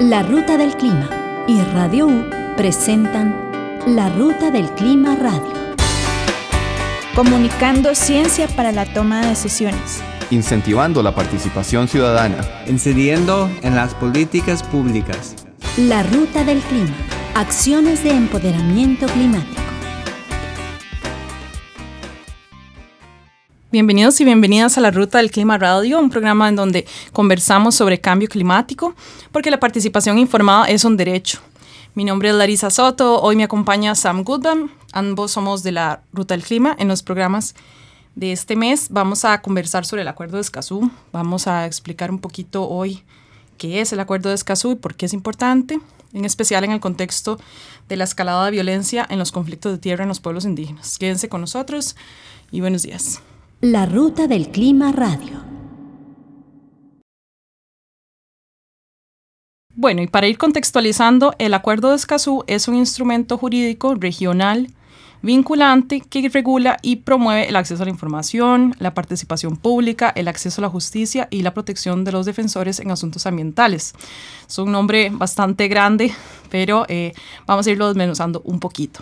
La Ruta del Clima y Radio U presentan La Ruta del Clima Radio. Comunicando ciencia para la toma de decisiones. Incentivando la participación ciudadana. Incidiendo en las políticas públicas. La Ruta del Clima. Acciones de empoderamiento climático. Bienvenidos y bienvenidas a la Ruta del Clima Radio, un programa en donde conversamos sobre cambio climático, porque la participación informada es un derecho. Mi nombre es Larisa Soto, hoy me acompaña Sam Goodman, ambos somos de la Ruta del Clima. En los programas de este mes vamos a conversar sobre el Acuerdo de Escazú, vamos a explicar un poquito hoy qué es el Acuerdo de Escazú y por qué es importante, en especial en el contexto de la escalada de violencia en los conflictos de tierra en los pueblos indígenas. Quédense con nosotros y buenos días. La Ruta del Clima Radio. Bueno, y para ir contextualizando, el Acuerdo de Escazú es un instrumento jurídico regional vinculante que regula y promueve el acceso a la información, la participación pública, el acceso a la justicia y la protección de los defensores en asuntos ambientales. Es un nombre bastante grande, pero eh, vamos a irlo desmenuzando un poquito.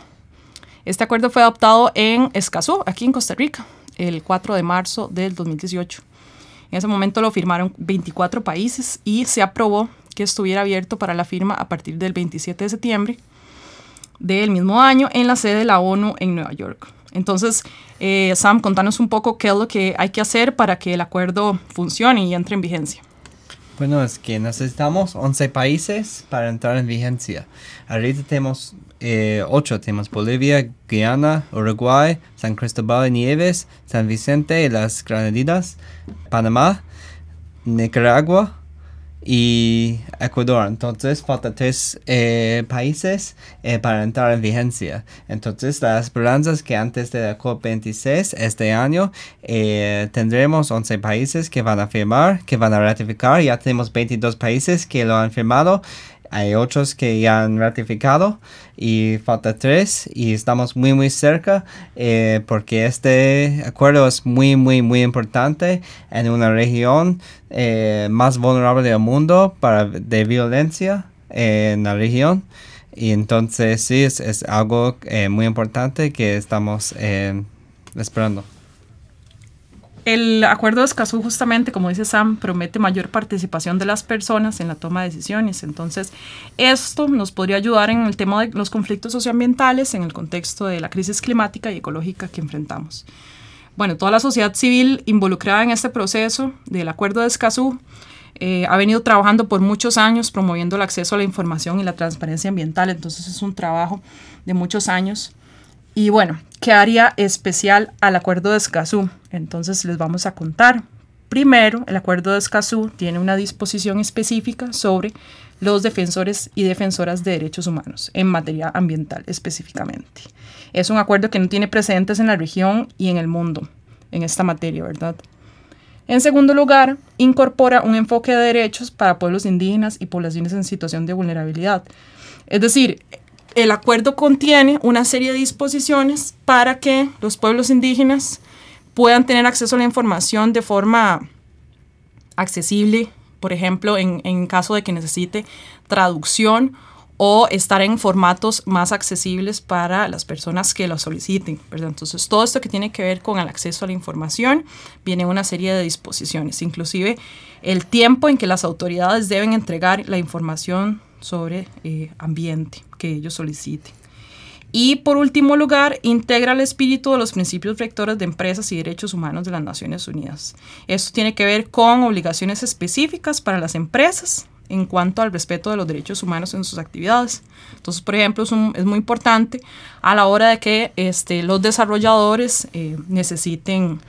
Este acuerdo fue adoptado en Escazú, aquí en Costa Rica, el 4 de marzo del 2018. En ese momento lo firmaron 24 países y se aprobó que estuviera abierto para la firma a partir del 27 de septiembre del mismo año en la sede de la ONU en Nueva York. Entonces, eh, Sam, contanos un poco qué es lo que hay que hacer para que el acuerdo funcione y entre en vigencia. Bueno, es que necesitamos 11 países para entrar en vigencia. Ahorita tenemos eh, 8, tenemos Bolivia, Guyana, Uruguay, San Cristóbal de Nieves, San Vicente y las Granadinas, Panamá, Nicaragua y Ecuador. Entonces falta tres eh, países eh, para entrar en vigencia. Entonces las esperanzas que antes de la COP26 este año eh, tendremos 11 países que van a firmar, que van a ratificar. Ya tenemos 22 países que lo han firmado. Hay otros que ya han ratificado y falta tres y estamos muy muy cerca eh, porque este acuerdo es muy muy muy importante en una región eh, más vulnerable del mundo para de violencia en la región y entonces sí es, es algo eh, muy importante que estamos esperando. El acuerdo de Escazú justamente, como dice Sam, promete mayor participación de las personas en la toma de decisiones. Entonces, esto nos podría ayudar en el tema de los conflictos socioambientales en el contexto de la crisis climática y ecológica que enfrentamos. Bueno, toda la sociedad civil involucrada en este proceso del acuerdo de Escazú eh, ha venido trabajando por muchos años promoviendo el acceso a la información y la transparencia ambiental. Entonces, es un trabajo de muchos años. Y bueno, ¿qué haría especial al acuerdo de Escazú? Entonces les vamos a contar. Primero, el acuerdo de Escazú tiene una disposición específica sobre los defensores y defensoras de derechos humanos en materia ambiental específicamente. Es un acuerdo que no tiene precedentes en la región y en el mundo en esta materia, ¿verdad? En segundo lugar, incorpora un enfoque de derechos para pueblos indígenas y poblaciones en situación de vulnerabilidad. Es decir, el acuerdo contiene una serie de disposiciones para que los pueblos indígenas puedan tener acceso a la información de forma accesible, por ejemplo, en, caso de que necesite traducción o estar en formatos más accesibles para las personas que lo soliciten. Entonces, todo esto que tiene que ver con el acceso a la información viene una serie de disposiciones, inclusive el tiempo en que las autoridades deben entregar la información sobre eh, ambiente que ellos soliciten. Y por último lugar, integra el espíritu de los principios rectores de empresas y derechos humanos de las Naciones Unidas. Esto tiene que ver con obligaciones específicas para las empresas en cuanto al respeto de los derechos humanos en sus actividades. Entonces, por ejemplo, es, muy importante a la hora de que este, los desarrolladores eh, necesiten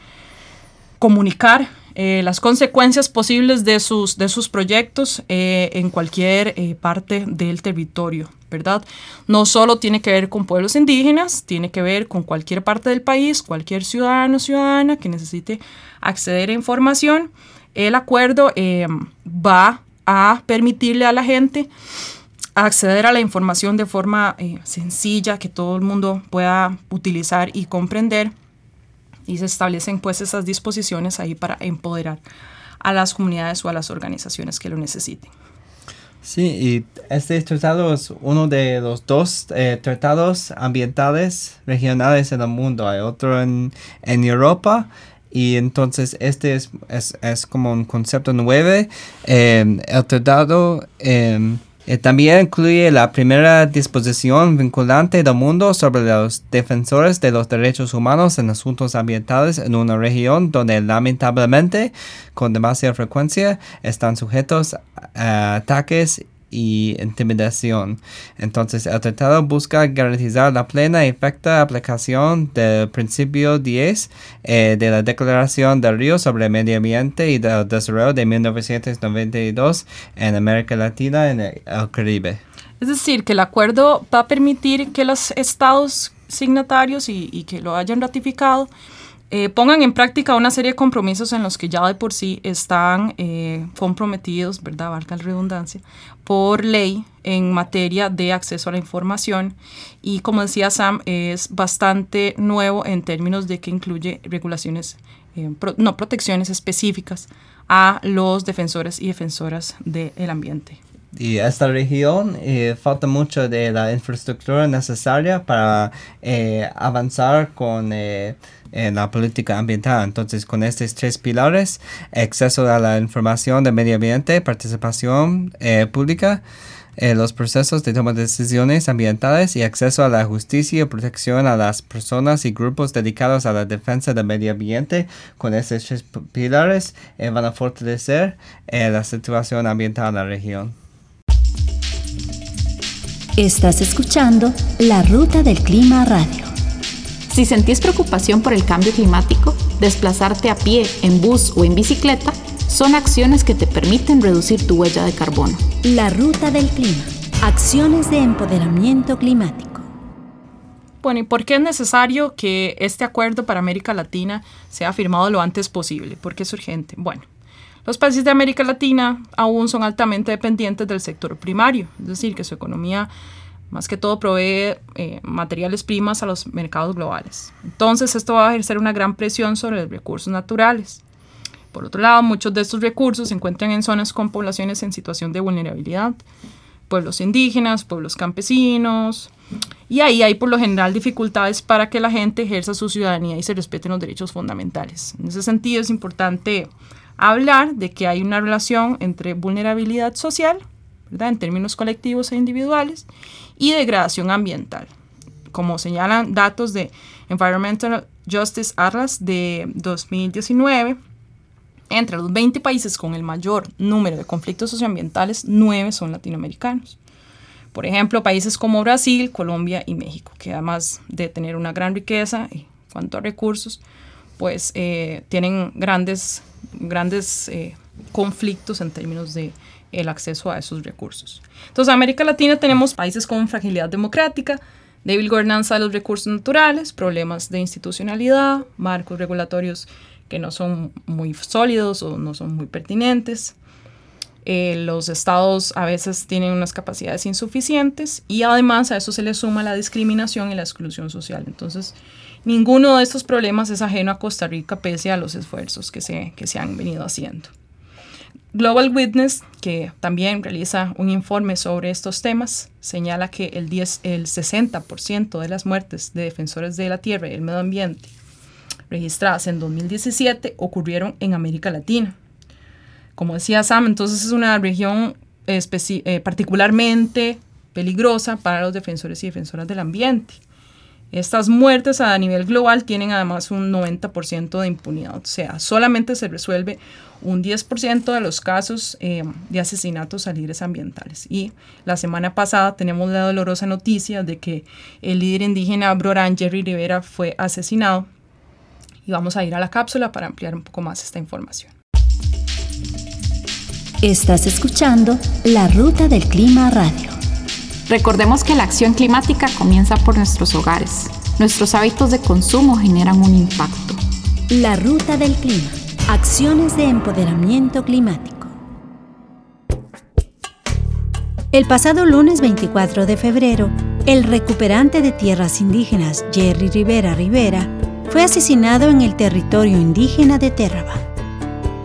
comunicar eh, las consecuencias posibles de sus, de sus proyectos eh, en cualquier eh, parte del territorio, ¿verdad? No solo tiene que ver con pueblos indígenas, tiene que ver con cualquier parte del país, cualquier ciudadano o ciudadana que necesite acceder a información. El acuerdo va a permitirle a la gente acceder a la información de forma sencilla, que todo el mundo pueda utilizar y comprender y se establecen pues esas disposiciones ahí para empoderar a las comunidades o a las organizaciones que lo necesiten. Sí, y este tratado es uno de los dos eh, tratados ambientales regionales en el mundo. Hay otro en, en Europa y entonces este es, es, es como un concepto nuevo. Eh, el tratado eh, eh, también incluye la primera disposición vinculante del mundo sobre los defensores de los derechos humanos en asuntos ambientales en una región donde lamentablemente con demasiada frecuencia están sujetos a ataques y intimidación. Entonces, el tratado busca garantizar la plena y efectiva aplicación del principio 10 eh, de la Declaración del Río sobre el Medio Ambiente y del Desarrollo de 1992 en América Latina y el, el Caribe. Es decir, que el acuerdo va a permitir que los estados signatarios y que lo hayan ratificado eh, pongan en práctica una serie de compromisos en los que ya de por sí están eh, comprometidos, ¿verdad? Valga la redundancia, por ley en materia de acceso a la información. Y como decía Sam, es bastante nuevo en términos de que incluye regulaciones, eh, pro- no protecciones específicas a los defensores y defensoras del ambiente. Y esta región eh, falta mucho de la infraestructura necesaria para eh, avanzar con eh, en la política ambiental. Entonces, con estos tres pilares, acceso a la información del medio ambiente, participación eh, pública, eh, los procesos de toma de decisiones ambientales y acceso a la justicia y protección a las personas y grupos dedicados a la defensa del medio ambiente, con estos tres pilares eh, van a fortalecer eh, la situación ambiental en la región. Estás escuchando La Ruta del Clima Radio. Si sentís preocupación por el cambio climático, desplazarte a pie, en bus o en bicicleta son acciones que te permiten reducir tu huella de carbono. La Ruta del Clima. Acciones de empoderamiento climático. Bueno, ¿y por qué es necesario que este acuerdo para América Latina sea firmado lo antes posible? ¿Por qué es urgente? Bueno, los países de América Latina aún son altamente dependientes del sector primario, es decir, que su economía más que todo provee eh, materiales primas a los mercados globales. Entonces, esto va a ejercer una gran presión sobre los recursos naturales. Por otro lado, muchos de estos recursos se encuentran en zonas con poblaciones en situación de vulnerabilidad, pueblos indígenas, pueblos campesinos, y ahí hay por lo general dificultades para que la gente ejerza su ciudadanía y se respeten los derechos fundamentales. En ese sentido es importante hablar de que hay una relación entre vulnerabilidad social, ¿verdad? en términos colectivos e individuales, y degradación ambiental, como señalan datos de Environmental Justice Atlas de 2019. Entre los 20 países con el mayor número de conflictos socioambientales, 9 son latinoamericanos. Por ejemplo, países como Brasil, Colombia y México, que además de tener una gran riqueza en cuanto a recursos, pues eh, tienen grandes, grandes eh, conflictos en términos de el acceso a esos recursos. Entonces, en América Latina tenemos países con fragilidad democrática, débil gobernanza de los recursos naturales, problemas de institucionalidad, marcos regulatorios que no son muy sólidos o no son muy pertinentes. Eh, los estados a veces tienen unas capacidades insuficientes y además a eso se le suma la discriminación y la exclusión social. Entonces, ninguno de estos problemas es ajeno a Costa Rica pese a los esfuerzos que se, que se han venido haciendo. Global Witness, que también realiza un informe sobre estos temas, señala que el, 10, el 60% de las muertes de defensores de la tierra y el medio ambiente registradas en 2017 ocurrieron en América Latina. Como decía Sam, entonces es una región eh, particularmente peligrosa para los defensores y defensoras del ambiente. Estas muertes a nivel global tienen además un 90% de impunidad, o sea, solamente se resuelve un 10% de los casos eh, de asesinatos a líderes ambientales. Y la semana pasada tenemos la dolorosa noticia de que el líder indígena Brorán Jerry Rivera fue asesinado. Y vamos a ir a la cápsula para ampliar un poco más esta información. Estás escuchando La Ruta del Clima Radio. Recordemos que la acción climática comienza por nuestros hogares. Nuestros hábitos de consumo generan un impacto. La Ruta del Clima. Acciones de empoderamiento climático. El pasado lunes 24 de febrero, el recuperante de tierras indígenas Jerry Rivera Rivera fue asesinado en el territorio indígena de Terraba.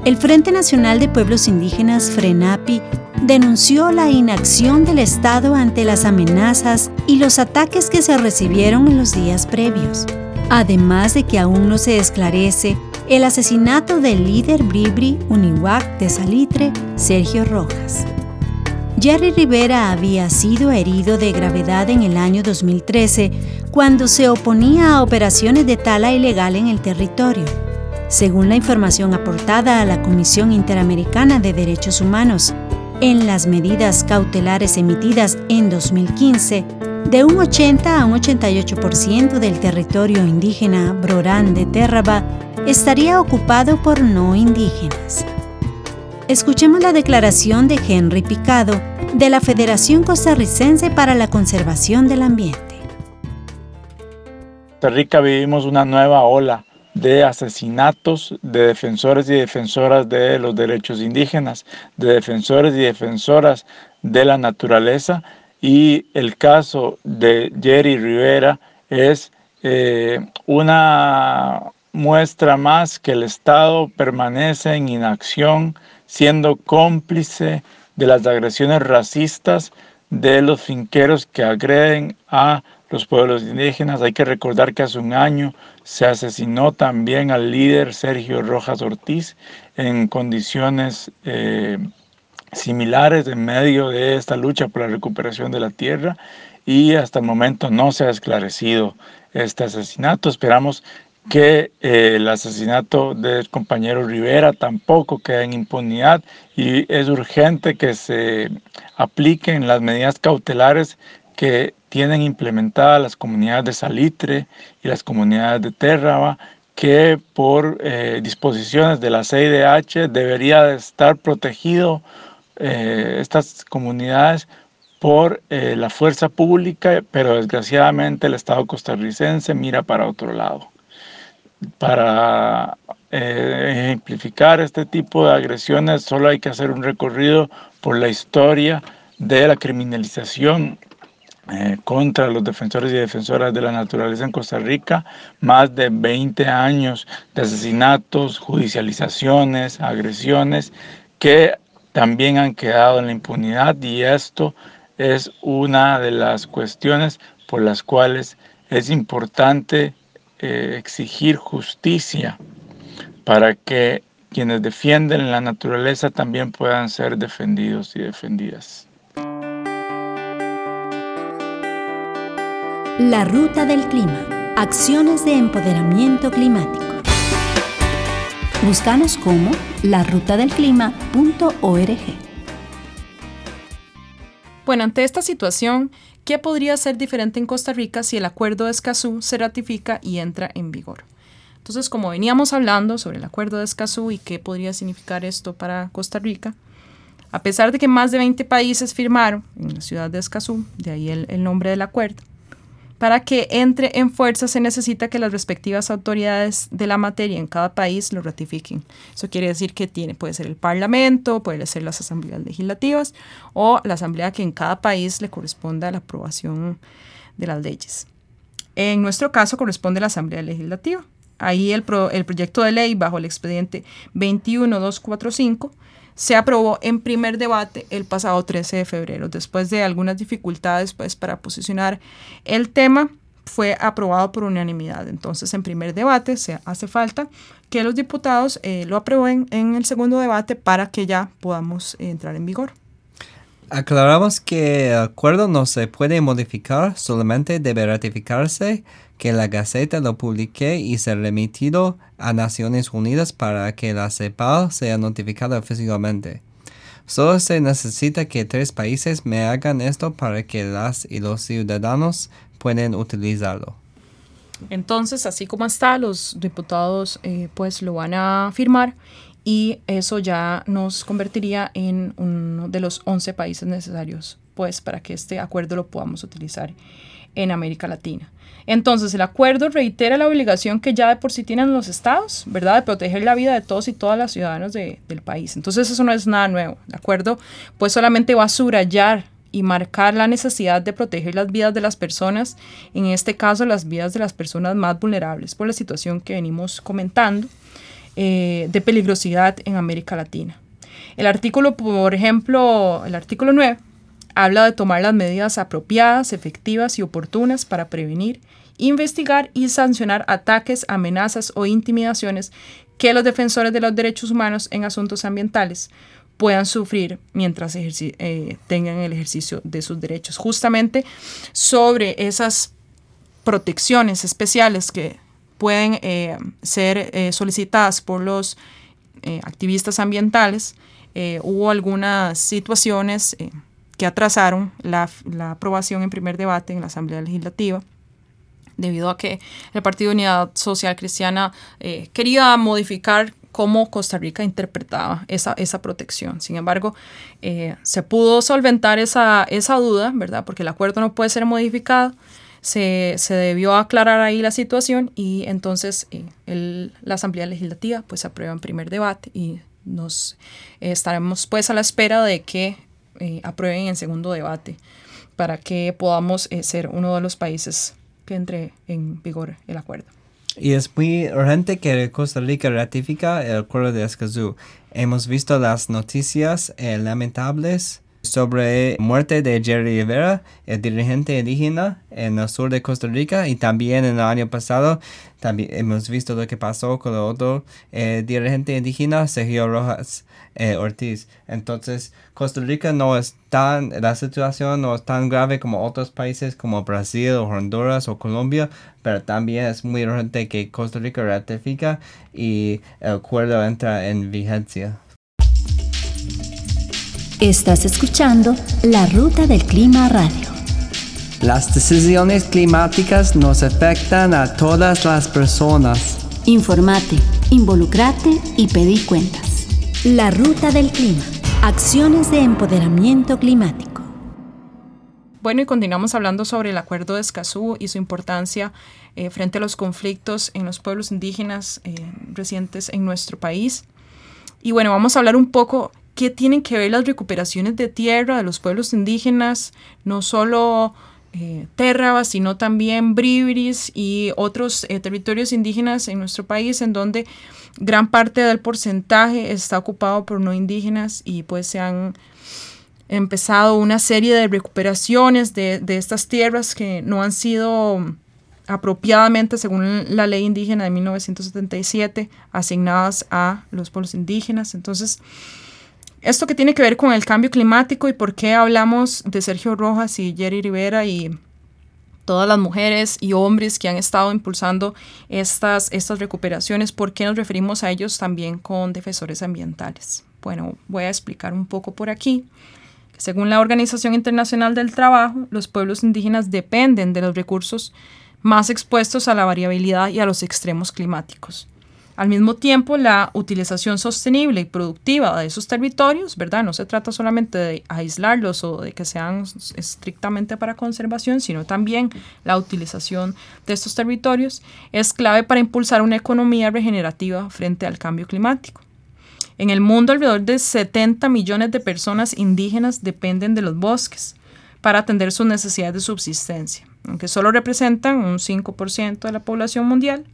El Frente Nacional de Pueblos Indígenas FRENAPI denunció la inacción del Estado ante las amenazas y los ataques que se recibieron en los días previos, además de que aún no se esclarece el asesinato del líder Bribri Uniwac de Salitre, Sergio Rojas. Jerry Rivera había sido herido de gravedad en el año 2013 cuando se oponía a operaciones de tala ilegal en el territorio. Según la información aportada a la Comisión Interamericana de Derechos Humanos, en las medidas cautelares emitidas en 2015, de un 80 a un 88% del territorio indígena Brorán de Terraba estaría ocupado por no indígenas. Escuchemos la declaración de Henry Picado de la Federación Costarricense para la Conservación del Ambiente. En Costa Rica vivimos una nueva ola de asesinatos de defensores y defensoras de los derechos indígenas, de defensores y defensoras de la naturaleza. Y el caso de Jerry Rivera es eh, una muestra más que el Estado permanece en inacción, siendo cómplice de las agresiones racistas de los finqueros que agreden a los pueblos indígenas. Hay que recordar que hace un año se asesinó también al líder Sergio Rojas Ortiz en condiciones eh, similares en medio de esta lucha por la recuperación de la tierra y hasta el momento no se ha esclarecido este asesinato. Esperamos que eh, el asesinato del compañero Rivera tampoco quede en impunidad y es urgente que se apliquen las medidas cautelares que tienen implementadas las comunidades de Salitre y las comunidades de Terraba, que por eh, disposiciones de la CIDH debería de estar protegido eh, estas comunidades por la fuerza pública, pero desgraciadamente el Estado costarricense mira para otro lado. Para eh, ejemplificar este tipo de agresiones solo hay que hacer un recorrido por la historia de la criminalización eh, contra los defensores y defensoras de la naturaleza en Costa Rica, más de 20 años de asesinatos, judicializaciones, agresiones que también han quedado en la impunidad y esto es una de las cuestiones por las cuales es importante eh, exigir justicia para que quienes defienden la naturaleza también puedan ser defendidos y defendidas. La Ruta del Clima. Acciones de empoderamiento climático. Búscanos como larutadelclima.org. Bueno, ante esta situación, ¿qué podría ser diferente en Costa Rica si el acuerdo de Escazú se ratifica y entra en vigor? Entonces, como veníamos hablando sobre el acuerdo de Escazú y qué podría significar esto para Costa Rica, a pesar de que más de 20 países firmaron en la ciudad de Escazú, de ahí el nombre del acuerdo, para que entre en fuerza se necesita que las respectivas autoridades de la materia en cada país lo ratifiquen. Eso quiere decir que tiene, puede ser el Parlamento, puede ser las asambleas legislativas o la asamblea que en cada país le corresponda la aprobación de las leyes. En nuestro caso corresponde la Asamblea Legislativa. Ahí el, el proyecto de ley bajo el expediente 21245 se aprobó en primer debate el pasado 13 de febrero. Después de algunas dificultades pues, para posicionar el tema, fue aprobado por unanimidad. Entonces, en primer debate se hace falta que los diputados eh, lo aprueben en el segundo debate para que ya podamos entrar en vigor. Aclaramos que el acuerdo no se puede modificar, solamente debe ratificarse que la Gaceta lo publique y ser remitido a Naciones Unidas para que la CEPAL sea notificada oficialmente. Solo se necesita que tres países me hagan esto para que las y los ciudadanos puedan utilizarlo. Entonces, así como está, los diputados eh, pues lo van a firmar y eso ya nos convertiría en uno de los 11 países necesarios pues para que este acuerdo lo podamos utilizar en América Latina. Entonces, el acuerdo reitera la obligación que ya de por sí tienen los estados, ¿verdad?, de proteger la vida de todos y todas las ciudadanos del país. Entonces, eso no es nada nuevo. El acuerdo, pues solamente va a subrayar y marcar la necesidad de proteger las vidas de las personas, en este caso las vidas de las personas más vulnerables por la situación que venimos comentando eh, de peligrosidad en América Latina. El artículo, por ejemplo, el artículo 9, habla de tomar las medidas apropiadas, efectivas y oportunas para prevenir, investigar y sancionar ataques, amenazas o intimidaciones que los defensores de los derechos humanos en asuntos ambientales puedan sufrir mientras eh, tengan el ejercicio de sus derechos. Justamente sobre esas protecciones especiales que pueden eh, ser eh, solicitadas por los activistas ambientales, hubo algunas situaciones que atrasaron la, aprobación en primer debate en la Asamblea Legislativa debido a que el Partido Unidad Social Cristiana eh, quería modificar cómo Costa Rica interpretaba esa, esa protección. Sin embargo, eh, se pudo solventar esa, esa duda, ¿verdad? Porque el acuerdo no puede ser modificado. Se, se debió aclarar ahí la situación y entonces eh, la Asamblea Legislativa pues aprueba en primer debate y nos estaremos pues a la espera de que eh, aprueben en segundo debate para que podamos eh, ser uno de los países que entre en vigor el acuerdo. Y es muy urgente que Costa Rica ratifica el acuerdo de Escazú. Hemos visto las noticias eh, lamentables sobre muerte de Jerry Rivera, el dirigente indígena en el sur de Costa Rica y también en el año pasado también hemos visto lo que pasó con el otro dirigente indígena, Sergio Rojas eh, Ortiz. Entonces, Costa Rica no es tan, la situación no es tan grave como otros países como Brasil o Honduras o Colombia, pero también es muy urgente que Costa Rica ratifica y el acuerdo entra en vigencia. Estás escuchando La Ruta del Clima Radio. Las decisiones climáticas nos afectan a todas las personas. Informate, involucrate y pedí cuentas. La Ruta del Clima. Acciones de empoderamiento climático. Bueno, y continuamos hablando sobre el Acuerdo de Escazú y su importancia eh, frente a los conflictos en los pueblos indígenas eh, recientes en nuestro país. Y bueno, vamos a hablar un poco qué tienen que ver las recuperaciones de tierra de los pueblos indígenas, no solo eh, sino también Bribiris y otros eh, territorios indígenas en nuestro país en donde gran parte del porcentaje está ocupado por no indígenas y pues se han empezado una serie de recuperaciones de, de estas tierras que no han sido apropiadamente, según la ley indígena de 1977, asignadas a los pueblos indígenas. Entonces, esto que tiene que ver con el cambio climático y por qué hablamos de Sergio Rojas y Jerry Rivera y todas las mujeres y hombres que han estado impulsando estas, estas recuperaciones, ¿por qué nos referimos a ellos también con defensores ambientales? Bueno, voy a explicar un poco por aquí. Según la Organización Internacional del Trabajo, los pueblos indígenas dependen de los recursos más expuestos a la variabilidad y a los extremos climáticos. Al mismo tiempo, la utilización sostenible y productiva de esos territorios, ¿verdad? No se trata solamente de aislarlos o de que sean estrictamente para conservación, sino también la utilización de estos territorios es clave para impulsar una economía regenerativa frente al cambio climático. En el mundo, alrededor de 70 millones de personas indígenas dependen de los bosques para atender sus necesidades de subsistencia, aunque solo representan un 5% de la población mundial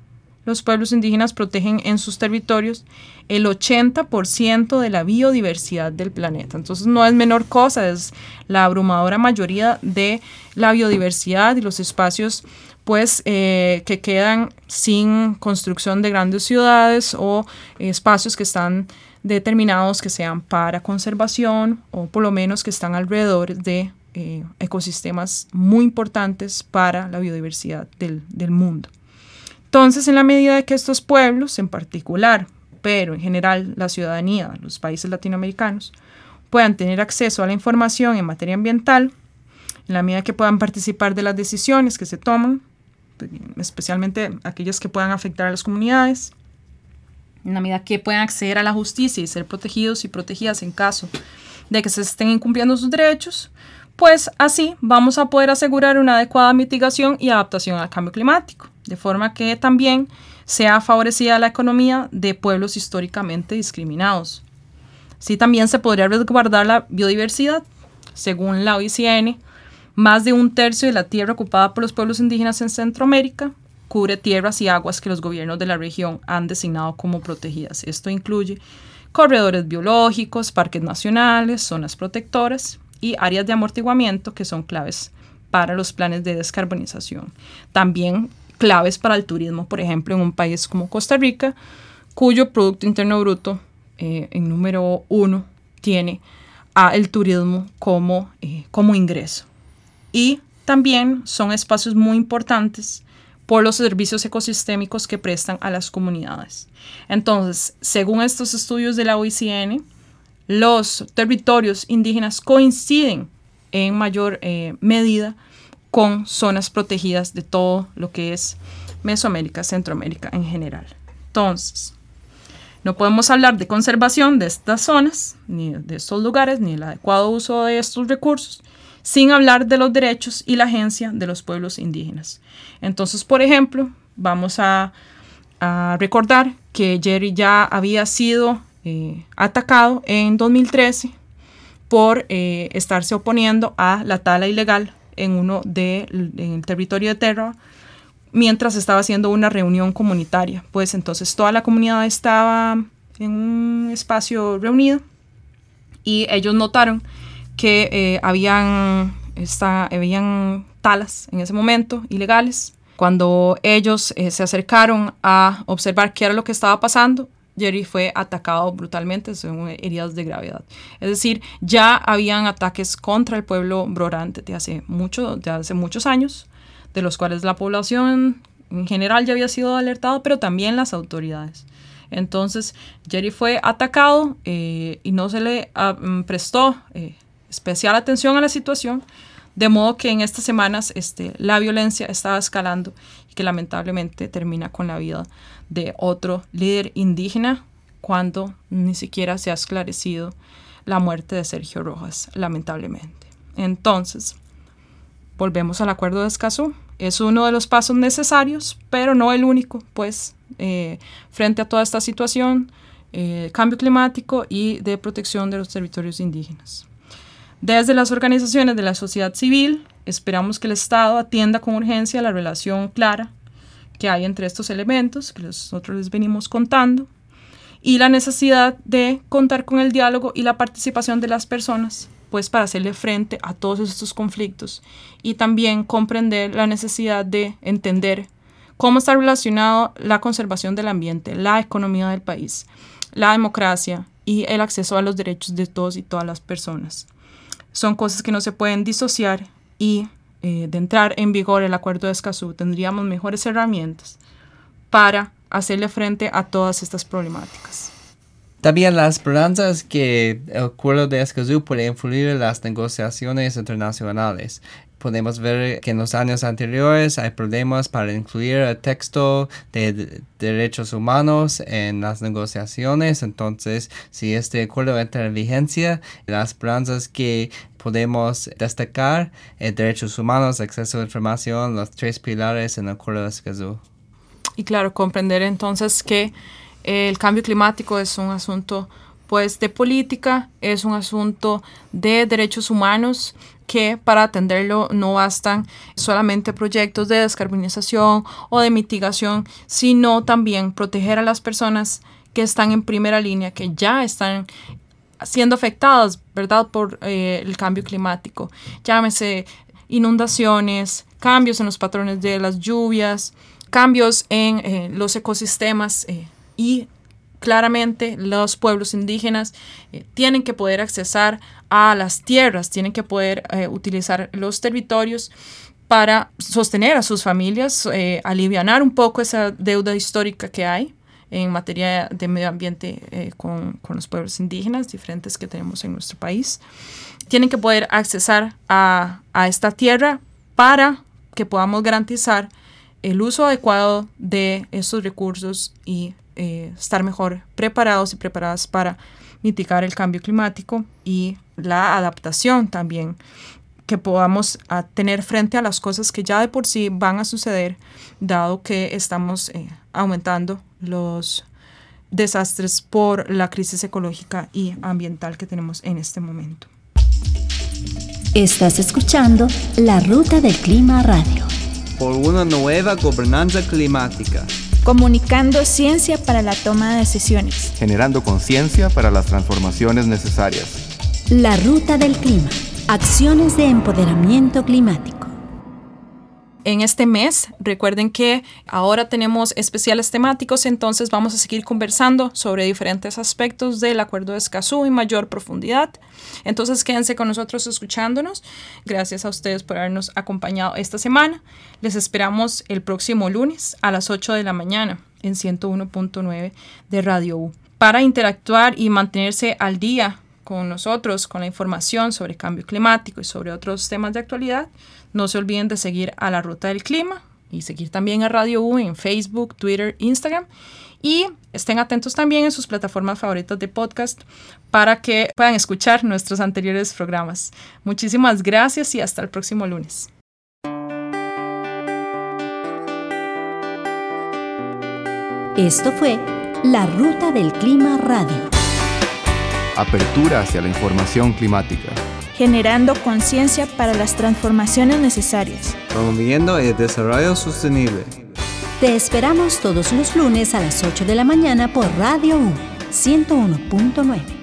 los pueblos indígenas protegen en sus territorios el 80% de la biodiversidad del planeta. Entonces no es menor cosa, es la abrumadora mayoría de la biodiversidad y los espacios pues eh, que quedan sin construcción de grandes ciudades o espacios que están determinados que sean para conservación o por lo menos que están alrededor de eh, ecosistemas muy importantes para la biodiversidad del mundo. Entonces, en la medida de que estos pueblos en particular, pero en general la ciudadanía, los países latinoamericanos, puedan tener acceso a la información en materia ambiental, en la medida que puedan participar de las decisiones que se toman, especialmente aquellas que puedan afectar a las comunidades, en la medida que puedan acceder a la justicia y ser protegidos y protegidas en caso de que se estén incumpliendo sus derechos, pues así vamos a poder asegurar una adecuada mitigación y adaptación al cambio climático, de forma que también sea favorecida la economía de pueblos históricamente discriminados. Así también se podría resguardar la biodiversidad. Según la OICN, más de un tercio de la tierra ocupada por los pueblos indígenas en Centroamérica cubre tierras y aguas que los gobiernos de la región han designado como protegidas. Esto incluye corredores biológicos, parques nacionales, zonas protectoras y áreas de amortiguamiento que son claves para los planes de descarbonización. También claves para el turismo, por ejemplo, en un país como Costa Rica, cuyo Producto Interno Bruto eh, en número uno tiene a el turismo como, eh, como ingreso. Y también son espacios muy importantes por los servicios ecosistémicos que prestan a las comunidades. Entonces, según estos estudios de la OICN, los territorios indígenas coinciden en mayor eh, medida con zonas protegidas de todo lo que es Mesoamérica, Centroamérica en general. Entonces, no podemos hablar de conservación de estas zonas, ni de estos lugares, ni el adecuado uso de estos recursos, sin hablar de los derechos y la agencia de los pueblos indígenas. Entonces, por ejemplo, vamos a, recordar que Jerry ya había sido eh, atacado en 2013 por eh, estarse oponiendo a la tala ilegal en uno de el territorio de Terra mientras estaba haciendo una reunión comunitaria. Pues entonces toda la comunidad estaba en un espacio reunido y ellos notaron que eh, habían, esta, habían talas en ese momento ilegales. Cuando ellos se acercaron a observar qué era lo que estaba pasando, Jerry fue atacado brutalmente, según heridas de gravedad. Es decir, ya habían ataques contra el pueblo brorante de hace, muchos años, de los cuales la población en general ya había sido alertada, pero también las autoridades. Entonces, Jerry fue atacado eh, y no se le ah, mm, prestó eh, especial atención a la situación, de modo que en estas semanas este, la violencia estaba escalando que lamentablemente termina con la vida de otro líder indígena cuando ni siquiera se ha esclarecido la muerte de Sergio Rojas, lamentablemente. Entonces, volvemos al acuerdo de Escazú. Es uno de los pasos necesarios, pero no el único, pues, eh, frente a toda esta situación, eh, cambio climático y de protección de los territorios indígenas. Desde las organizaciones de la sociedad civil, esperamos que el Estado atienda con urgencia la relación clara que hay entre estos elementos que nosotros les venimos contando y la necesidad de contar con el diálogo y la participación de las personas, pues para hacerle frente a todos estos conflictos y también comprender la necesidad de entender cómo está relacionado la conservación del ambiente, la economía del país, la democracia y el acceso a los derechos de todos y todas las personas. Son cosas que no se pueden disociar y eh, de entrar en vigor el acuerdo de Escazú tendríamos mejores herramientas para hacerle frente a todas estas problemáticas. También la esperanza es que el acuerdo de Escazú puede influir en las negociaciones internacionales podemos ver que en los años anteriores hay problemas para incluir el texto de, derechos humanos en las negociaciones. Entonces, si este acuerdo entra en vigencia, las esperanzas que podemos destacar el derechos humanos, acceso a información, los tres pilares en el acuerdo de Escazú. Y claro, comprender entonces que el cambio climático es un asunto pues de política, es un asunto de derechos humanos que para atenderlo no bastan solamente proyectos de descarbonización o de mitigación, sino también proteger a las personas que están en primera línea, que ya están siendo afectadas, ¿verdad?, por eh, el cambio climático. Llámese inundaciones, cambios en los patrones de las lluvias, cambios en eh, los ecosistemas eh, y claramente los pueblos indígenas eh, tienen que poder accesar a las tierras, tienen que poder eh, utilizar los territorios para sostener a sus familias, eh, aliviar un poco esa deuda histórica que hay en materia de medio ambiente con, con, los pueblos indígenas diferentes que tenemos en nuestro país. Tienen que poder accesar a, a esta tierra para que podamos garantizar el uso adecuado de estos recursos y eh, estar mejor preparados y preparadas para mitigar el cambio climático y la adaptación también que podamos a tener frente a las cosas que ya de por sí van a suceder, dado que estamos eh, aumentando los desastres por la crisis ecológica y ambiental que tenemos en este momento. Estás escuchando La Ruta del Clima Radio. Por una nueva gobernanza climática comunicando ciencia para la toma de decisiones, generando conciencia para las transformaciones necesarias. La ruta del clima. Acciones de empoderamiento climático en este mes. Recuerden que ahora tenemos especiales temáticos, entonces vamos a seguir conversando sobre diferentes aspectos del Acuerdo de Escazú en mayor profundidad. Entonces quédense con nosotros escuchándonos. Gracias a ustedes por habernos acompañado esta semana. Les esperamos el próximo lunes a las 8 de la mañana en 101.9 de Radio U para interactuar y mantenerse al día con nosotros, con la información sobre cambio climático y sobre otros temas de actualidad. No se olviden de seguir a la Ruta del Clima y seguir también a Radio U en Facebook, Twitter, Instagram. Y estén atentos también en sus plataformas favoritas de podcast para que puedan escuchar nuestros anteriores programas. Muchísimas gracias y hasta el próximo lunes. Esto fue La Ruta del Clima Radio. Apertura hacia la información climática generando conciencia para las transformaciones necesarias. Promoviendo el desarrollo sostenible. Te esperamos todos los lunes a las 8 de la mañana por Radio U 101.9.